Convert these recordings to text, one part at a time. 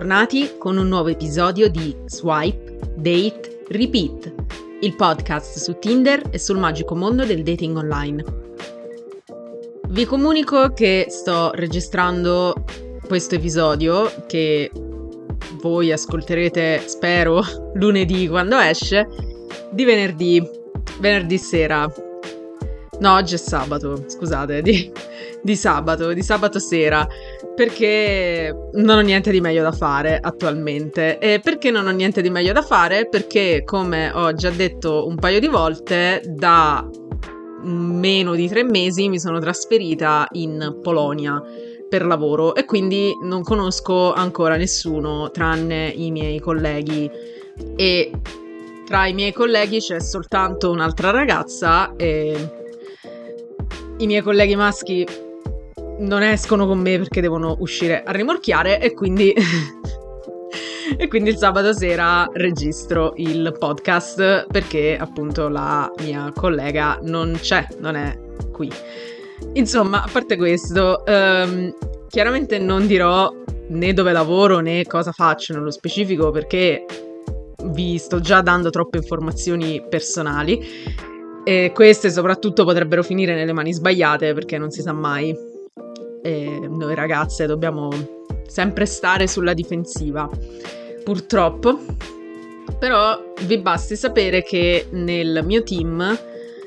Bentornati con un nuovo episodio di Swipe, Date, Repeat, il podcast su Tinder e sul magico mondo del dating online. Vi comunico che sto registrando questo episodio che voi ascolterete, spero, lunedì quando esce, di venerdì, venerdì sera. No, oggi è sabato, scusate, di, di sabato, di sabato sera perché non ho niente di meglio da fare attualmente. E perché non ho niente di meglio da fare? Perché, come ho già detto un paio di volte, da meno di tre mesi mi sono trasferita in Polonia per lavoro e quindi non conosco ancora nessuno tranne i miei colleghi e tra i miei colleghi c'è soltanto un'altra ragazza e i miei colleghi maschi non escono con me perché devono uscire a rimorchiare e quindi... e quindi il sabato sera registro il podcast perché appunto la mia collega non c'è, non è qui. Insomma, a parte questo, um, chiaramente non dirò né dove lavoro né cosa faccio nello specifico perché vi sto già dando troppe informazioni personali e queste soprattutto potrebbero finire nelle mani sbagliate perché non si sa mai e noi ragazze dobbiamo sempre stare sulla difensiva, purtroppo. Però vi basti sapere che nel mio team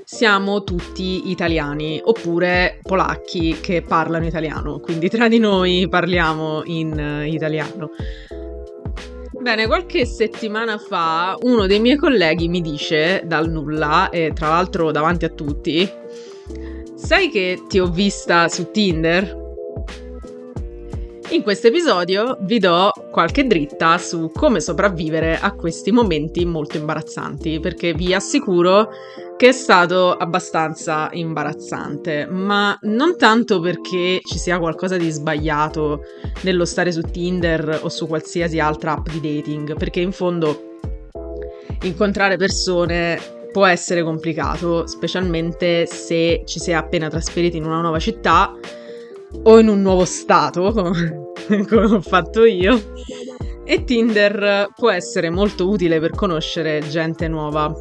siamo tutti italiani oppure polacchi che parlano italiano, quindi tra di noi parliamo in italiano. Bene, qualche settimana fa uno dei miei colleghi mi dice dal nulla, e tra l'altro davanti a tutti, sai che ti ho vista su Tinder? In questo episodio vi do qualche dritta su come sopravvivere a questi momenti molto imbarazzanti, perché vi assicuro che è stato abbastanza imbarazzante, ma non tanto perché ci sia qualcosa di sbagliato nello stare su Tinder o su qualsiasi altra app di dating, perché in fondo incontrare persone può essere complicato, specialmente se ci si è appena trasferiti in una nuova città o in un nuovo stato, come, ho fatto io. E Tinder può essere molto utile per conoscere gente nuova.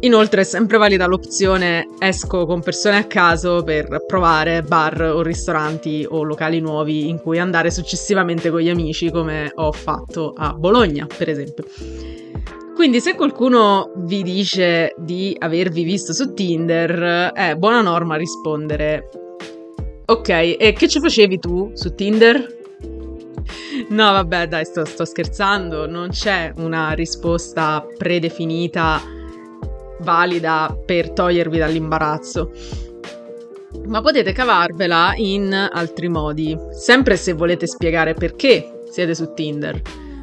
Inoltre è sempre valida l'opzione esco con persone a caso per provare bar o ristoranti o locali nuovi in cui andare successivamente con gli amici come ho fatto a Bologna, per esempio. Quindi se qualcuno vi dice di avervi visto su Tinder, è buona norma rispondere Ok, e che ci facevi tu su Tinder? No, vabbè, dai, sto, sto scherzando. Non c'è una risposta predefinita valida per togliervi dall'imbarazzo. Ma potete cavarvela in altri modi, sempre se volete spiegare perché siete su Tinder.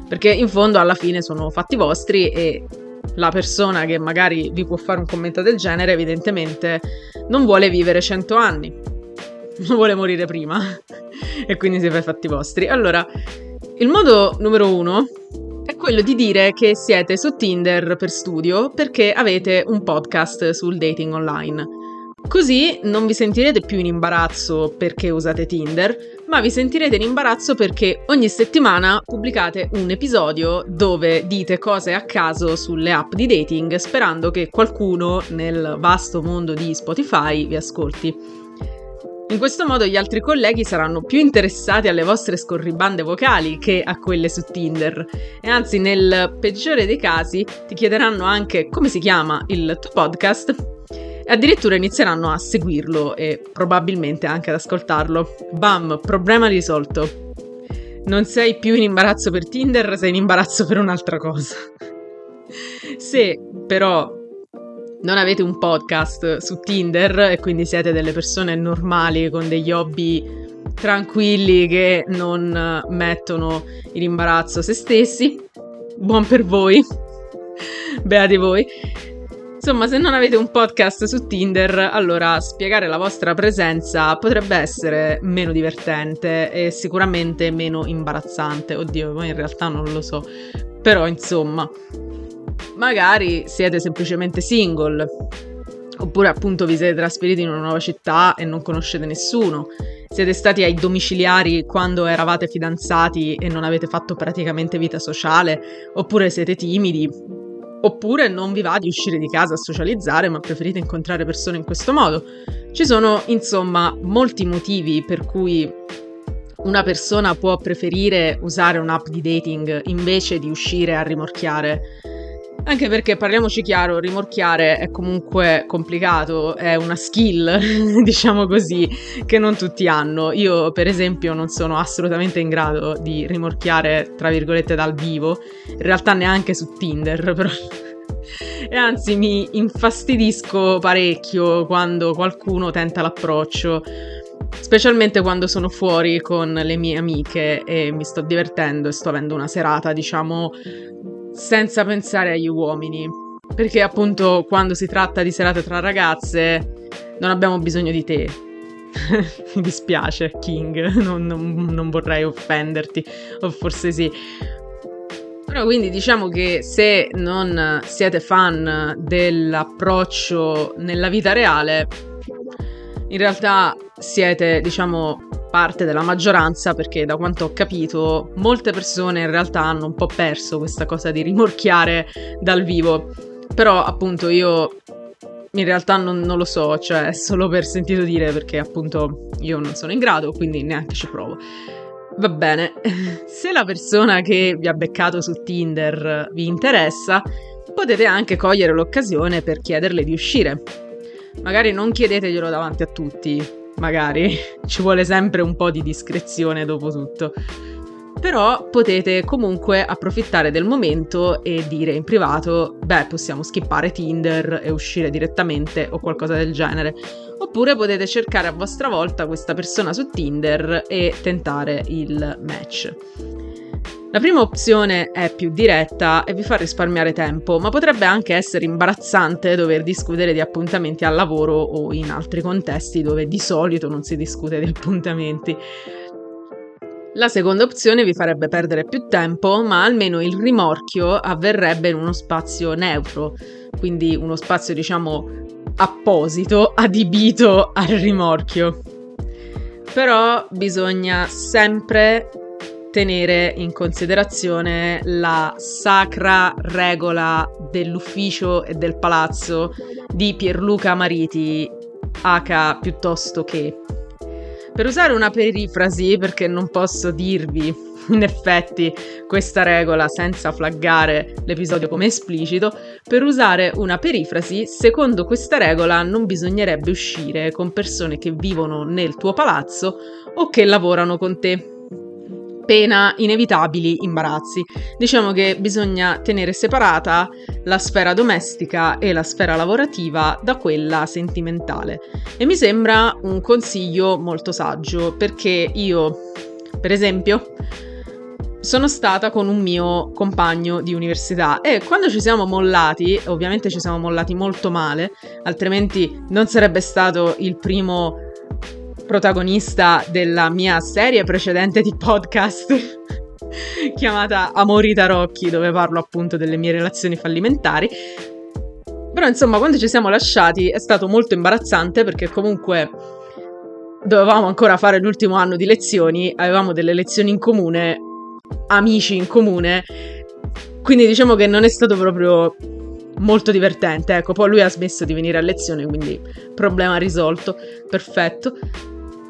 Perché in fondo alla fine sono fatti vostri e la persona che magari vi può fare un commento del genere evidentemente non vuole vivere 100 anni vuole morire prima e quindi si fa i fatti vostri. Allora, il modo numero uno è quello di dire che siete su Tinder per studio perché avete un podcast sul dating online. Così non vi sentirete più in imbarazzo perché usate Tinder, ma vi sentirete in imbarazzo perché ogni settimana pubblicate un episodio dove dite cose a caso sulle app di dating sperando che qualcuno nel vasto mondo di Spotify vi ascolti. In questo modo gli altri colleghi saranno più interessati alle vostre scorribande vocali che a quelle su Tinder e anzi nel peggiore dei casi ti chiederanno anche come si chiama il tuo podcast e addirittura inizieranno a seguirlo e probabilmente anche ad ascoltarlo. Bam, problema risolto. Non sei più in imbarazzo per Tinder, sei in imbarazzo per un'altra cosa. Se però non avete un podcast su Tinder e quindi siete delle persone normali con degli hobby tranquilli che non mettono in imbarazzo se stessi. Buon per voi. Beati voi. Insomma, se non avete un podcast su Tinder, allora spiegare la vostra presenza potrebbe essere meno divertente e sicuramente meno imbarazzante. Oddio, in realtà non lo so. Però, insomma, magari siete semplicemente single. Oppure appunto vi siete trasferiti in una nuova città e non conoscete nessuno. Siete stati ai domiciliari quando eravate fidanzati e non avete fatto praticamente vita sociale. Oppure siete timidi Oppure non vi va di uscire di casa a socializzare, ma preferite incontrare persone in questo modo. Ci sono, insomma, molti motivi per cui una persona può preferire usare un'app di dating invece di uscire a rimorchiare anche perché parliamoci chiaro, rimorchiare è comunque complicato, è una skill, diciamo così, che non tutti hanno. Io, per esempio, non sono assolutamente in grado di rimorchiare, tra virgolette, dal vivo, in realtà neanche su Tinder, però e anzi mi infastidisco parecchio quando qualcuno tenta l'approccio, specialmente quando sono fuori con le mie amiche e mi sto divertendo e sto avendo una serata, diciamo, senza pensare agli uomini. Perché appunto quando si tratta di serate tra ragazze non abbiamo bisogno di te. Mi dispiace, King, non, non, non vorrei offenderti, o forse sì. Però quindi diciamo che se non siete fan dell'approccio nella vita reale, in realtà siete, diciamo, parte della maggioranza perché da quanto ho capito molte persone in realtà hanno un po' perso questa cosa di rimorchiare dal vivo. Però appunto io in realtà non, non, lo so, cioè solo per sentito dire perché appunto io non sono in grado, quindi neanche ci provo. Va bene, se la persona che vi ha beccato su Tinder vi interessa, potete anche cogliere l'occasione per chiederle di uscire. Magari non chiedeteglielo davanti a tutti, magari ci vuole sempre un po' di discrezione dopo tutto. Però potete comunque approfittare del momento e dire in privato, beh, possiamo skippare Tinder e uscire direttamente o qualcosa del genere. Oppure potete cercare a vostra volta questa persona su Tinder e tentare il match. La prima opzione è più diretta e vi fa risparmiare tempo, ma potrebbe anche essere imbarazzante dover discutere di appuntamenti al lavoro o in altri contesti dove di solito non si discute di appuntamenti. La seconda opzione vi farebbe perdere più tempo, ma almeno il rimorchio avverrebbe in uno spazio neutro, quindi uno spazio diciamo apposito, adibito al rimorchio. Però bisogna sempre tenere in considerazione la sacra regola dell'ufficio e del palazzo di Pierluca Mariti, H piuttosto che. Per usare una perifrasi, perché non posso dirvi in effetti questa regola senza flaggare l'episodio come esplicito, per usare una perifrasi, secondo questa regola non bisognerebbe uscire con persone che vivono nel tuo palazzo o che lavorano con te pena inevitabili imbarazzi. Diciamo che bisogna tenere separata la sfera domestica e la sfera lavorativa da quella sentimentale. E mi sembra un consiglio molto saggio perché io, per esempio, sono stata con un mio compagno di università e quando ci siamo mollati, ovviamente ci siamo mollati molto male, altrimenti non sarebbe stato il primo protagonista della mia serie precedente di podcast chiamata Amori Tarocchi, dove parlo appunto delle mie relazioni fallimentari. Però insomma, quando ci siamo lasciati è stato molto imbarazzante perché comunque dovevamo ancora fare l'ultimo anno di lezioni, avevamo delle lezioni in comune, amici in comune, quindi diciamo che non è stato proprio molto divertente. Ecco, poi lui ha smesso di venire a lezione, quindi problema risolto, perfetto.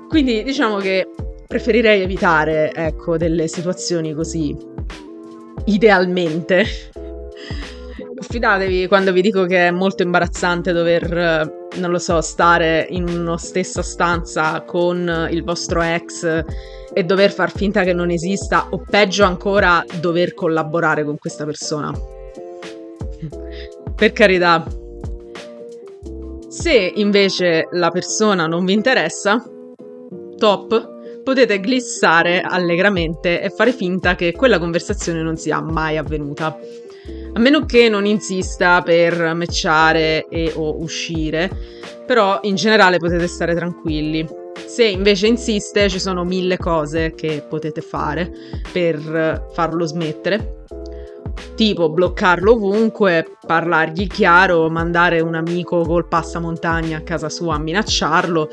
Quindi diciamo che preferirei evitare, ecco, delle situazioni così idealmente. Fidatevi quando vi dico che è molto imbarazzante dover, non lo so, stare in una stessa stanza con il vostro ex e dover far finta che non esista o peggio ancora dover collaborare con questa persona. Per carità. Se invece la persona non vi interessa, top, potete glissare allegramente e fare finta che quella conversazione non sia mai avvenuta. A meno che non insista per matchare e o uscire, però in generale potete stare tranquilli. Se invece insiste, ci sono mille cose che potete fare per farlo smettere. Tipo bloccarlo ovunque, parlargli chiaro, mandare un amico col passamontagna a casa sua a minacciarlo,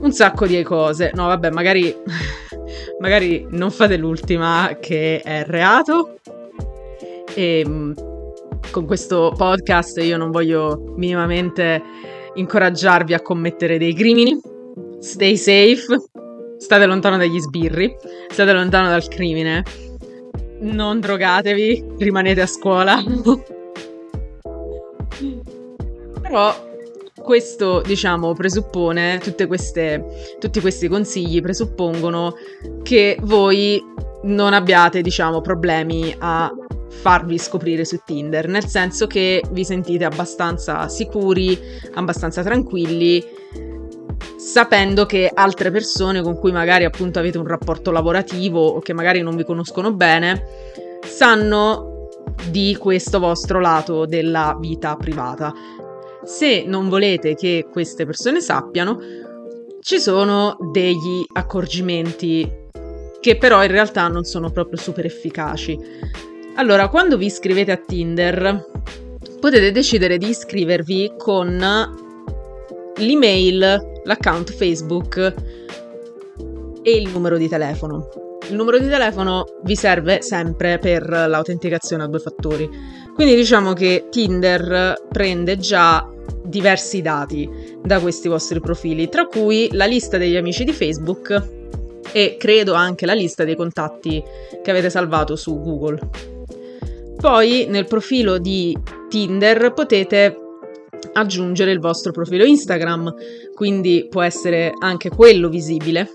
un sacco di cose. No, vabbè, magari, magari non fate l'ultima che è reato. E ehm, con questo podcast io non voglio minimamente incoraggiarvi a commettere dei crimini. Stay safe, state lontano dagli sbirri, state lontano dal crimine. Non drogatevi, rimanete a scuola. Però questo, diciamo, presuppone, queste, tutti questi consigli presuppongono che voi non abbiate, diciamo, problemi a farvi scoprire su Tinder, nel senso che vi sentite abbastanza sicuri, abbastanza tranquilli, sapendo che altre persone con cui magari appunto avete un rapporto lavorativo o che magari non vi conoscono bene, sanno di questo vostro lato della vita privata. Se non volete che queste persone sappiano, ci sono degli accorgimenti che però in realtà non sono proprio super efficaci. Allora, quando vi iscrivete a Tinder, potete decidere di iscrivervi con l'email, l'account Facebook e il numero di telefono. Il numero di telefono vi serve sempre per l'autenticazione a due fattori. Quindi diciamo che Tinder prende già diversi dati da questi vostri profili, tra cui la lista degli amici di Facebook e credo anche la lista dei contatti che avete salvato su Google. Poi nel profilo di Tinder potete aggiungere il vostro profilo Instagram, quindi può essere anche quello visibile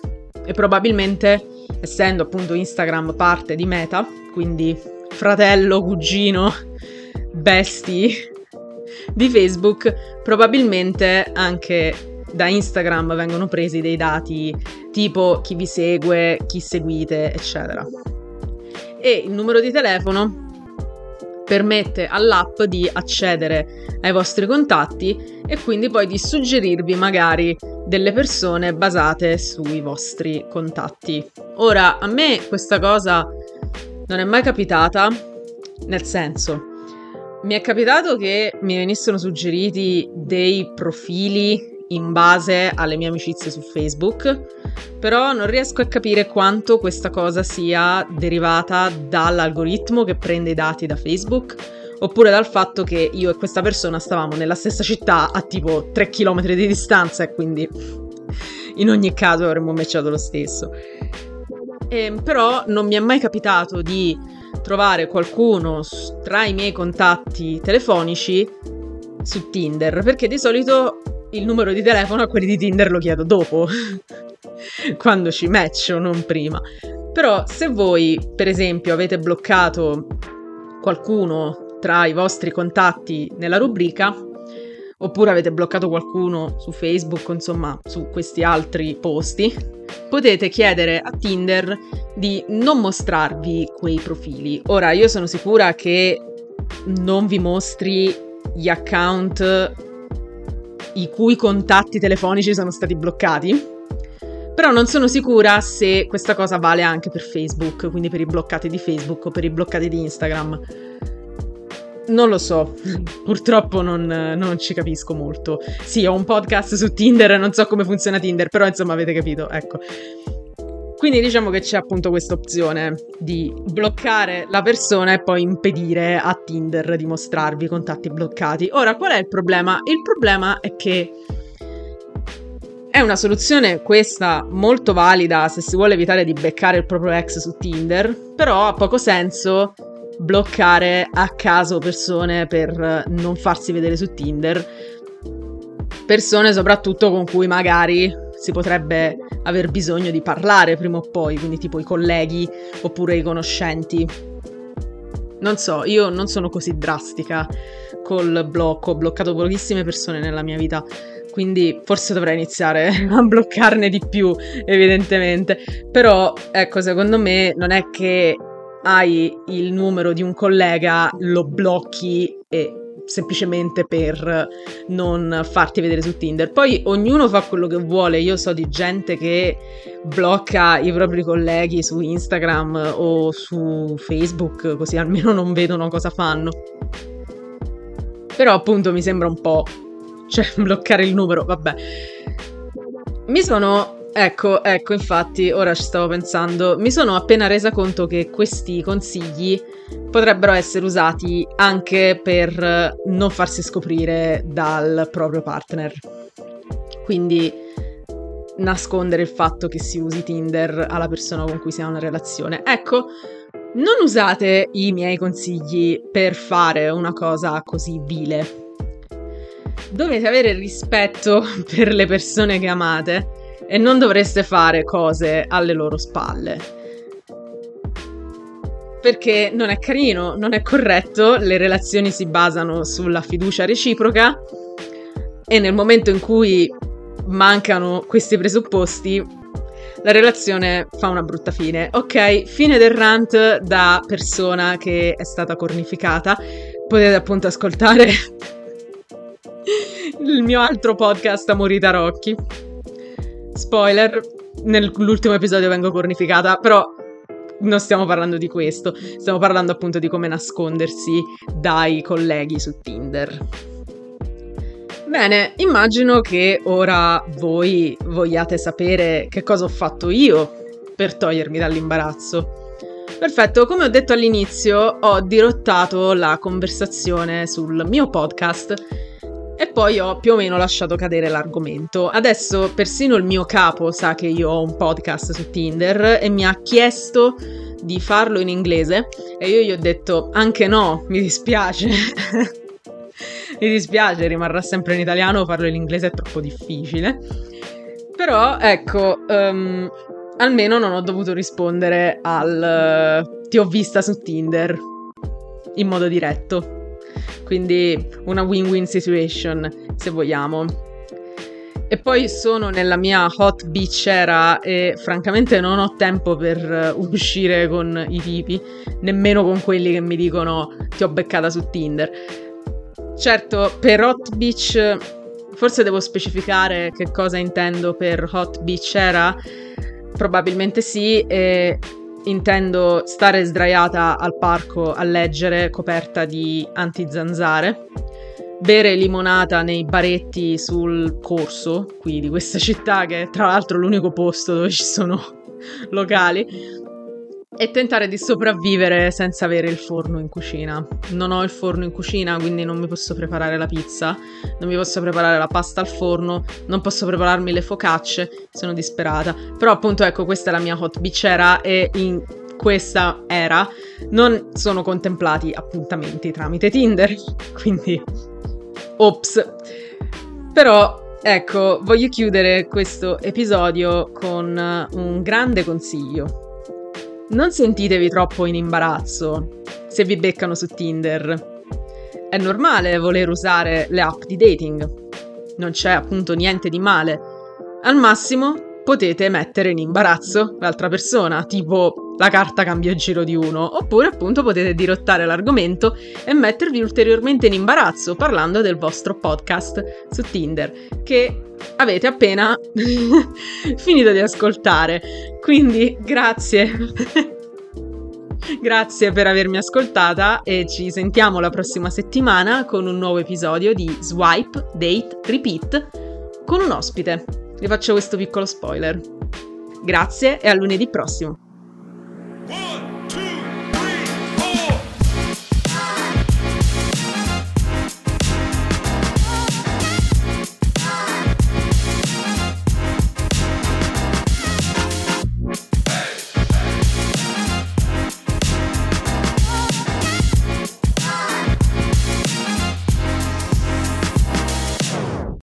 e probabilmente essendo appunto Instagram parte di Meta, quindi fratello, cugino, bestie di Facebook, probabilmente anche da Instagram vengono presi dei dati tipo chi vi segue, chi seguite, eccetera. E il numero di telefono permette all'app di accedere ai vostri contatti e quindi poi di suggerirvi magari delle persone basate sui vostri contatti. Ora, a me questa cosa non è mai capitata, nel senso, mi è capitato che mi venissero suggeriti dei profili in base alle mie amicizie su Facebook, però non riesco a capire quanto questa cosa sia derivata dall'algoritmo che prende i dati da Facebook oppure dal fatto che io e questa persona stavamo nella stessa città a tipo 3 km di distanza e quindi in ogni caso avremmo matchato lo stesso. E, ehm, però non mi è mai capitato di trovare qualcuno tra i miei contatti telefonici su Tinder, perché di solito il numero di telefono a quelli di Tinder lo chiedo dopo, quando ci matcho, non prima. Però se voi, per esempio, avete bloccato qualcuno tra i vostri contatti nella rubrica, oppure avete bloccato qualcuno su Facebook, insomma, su questi altri posti, potete chiedere a Tinder di non mostrarvi quei profili. Ora, io sono sicura che non vi mostri gli account i cui contatti telefonici sono stati bloccati. Però non sono sicura se questa cosa vale anche per Facebook, quindi per i bloccati di Facebook o per i bloccati di Instagram. Non lo so, purtroppo non, non, ci capisco molto. Sì, ho un podcast su Tinder, non so come funziona Tinder, però insomma avete capito, ecco. Quindi diciamo che c'è appunto questa opzione di bloccare la persona e poi impedire a Tinder di mostrarvi i contatti bloccati. Ora, qual è il problema? Il problema è che è una soluzione questa molto valida se si vuole evitare di beccare il proprio ex su Tinder, però ha poco senso bloccare a caso persone per non farsi vedere su Tinder. Persone soprattutto con cui magari si potrebbe aver bisogno di parlare prima o poi, quindi tipo i colleghi oppure i conoscenti. Non so, io non sono così drastica col blocco, ho bloccato pochissime persone nella mia vita, quindi forse dovrei iniziare a bloccarne di più, evidentemente. Però, ecco, secondo me non è che hai il numero di un collega, lo blocchi e semplicemente per non farti vedere su Tinder. Poi ognuno fa quello che vuole. Io so di gente che blocca i propri colleghi su Instagram o su Facebook, così almeno non vedono cosa fanno. Però appunto mi sembra un po'... cioè bloccare il numero, vabbè. Mi sono Ecco, ecco, infatti, ora ci stavo pensando. Mi sono appena resa conto che questi consigli potrebbero essere usati anche per non farsi scoprire dal proprio partner. Quindi nascondere il fatto che si usi Tinder alla persona con cui si ha una relazione. Ecco, non usate i miei consigli per fare una cosa così vile. Dovete avere rispetto per le persone che amate e non dovreste fare cose alle loro spalle. Perché non è carino, non è corretto, le relazioni si basano sulla fiducia reciproca e nel momento in cui mancano questi presupposti, la relazione fa una brutta fine. Ok, fine del rant da persona che è stata cornificata. Potete appunto ascoltare il mio altro podcast Amori Tarocchi. Spoiler, nell'ultimo episodio vengo cornificata, però non stiamo parlando di questo, stiamo parlando appunto di come nascondersi dai colleghi su Tinder. Bene, immagino che ora voi vogliate sapere che cosa ho fatto io per togliermi dall'imbarazzo. Perfetto, come ho detto all'inizio, ho dirottato la conversazione sul mio podcast e poi ho più o meno lasciato cadere l'argomento. Adesso persino il mio capo sa che io ho un podcast su Tinder e mi ha chiesto di farlo in inglese e io gli ho detto anche no, mi dispiace. mi dispiace, rimarrà sempre in italiano, farlo in inglese è troppo difficile. Però ecco, um, almeno non ho dovuto rispondere al uh, ti ho vista su Tinder in modo diretto. Quindi una win-win situation, se vogliamo. E poi sono nella mia hot beach era e francamente non ho tempo per uscire con i tipi, nemmeno con quelli che mi dicono ti ho beccata su Tinder. Certo, per hot beach forse devo specificare che cosa intendo per hot beach era. Probabilmente sì, e intendo stare sdraiata al parco a leggere coperta di antizanzare, bere limonata nei baretti sul corso qui di questa città che è tra l'altro l'unico posto dove ci sono locali e tentare di sopravvivere senza avere il forno in cucina. Non ho il forno in cucina, quindi non mi posso preparare la pizza, non mi posso preparare la pasta al forno, non posso prepararmi le focacce, sono disperata. Però appunto ecco, questa è la mia hot bicera e in questa era non sono contemplati appuntamenti tramite Tinder, quindi ops. Però ecco, voglio chiudere questo episodio con un grande consiglio non sentitevi troppo in imbarazzo se vi beccano su Tinder. È normale voler usare le app di dating. Non c'è appunto niente di male. Al massimo potete mettere in imbarazzo l'altra persona, tipo la carta cambia giro di uno, oppure appunto potete dirottare l'argomento e mettervi ulteriormente in imbarazzo parlando del vostro podcast su Tinder, che avete appena finito di ascoltare. Quindi grazie. Grazie per avermi ascoltata e ci sentiamo la prossima settimana con un nuovo episodio di Swipe, Date, Repeat con un ospite. Vi faccio questo piccolo spoiler. Grazie e a lunedì prossimo.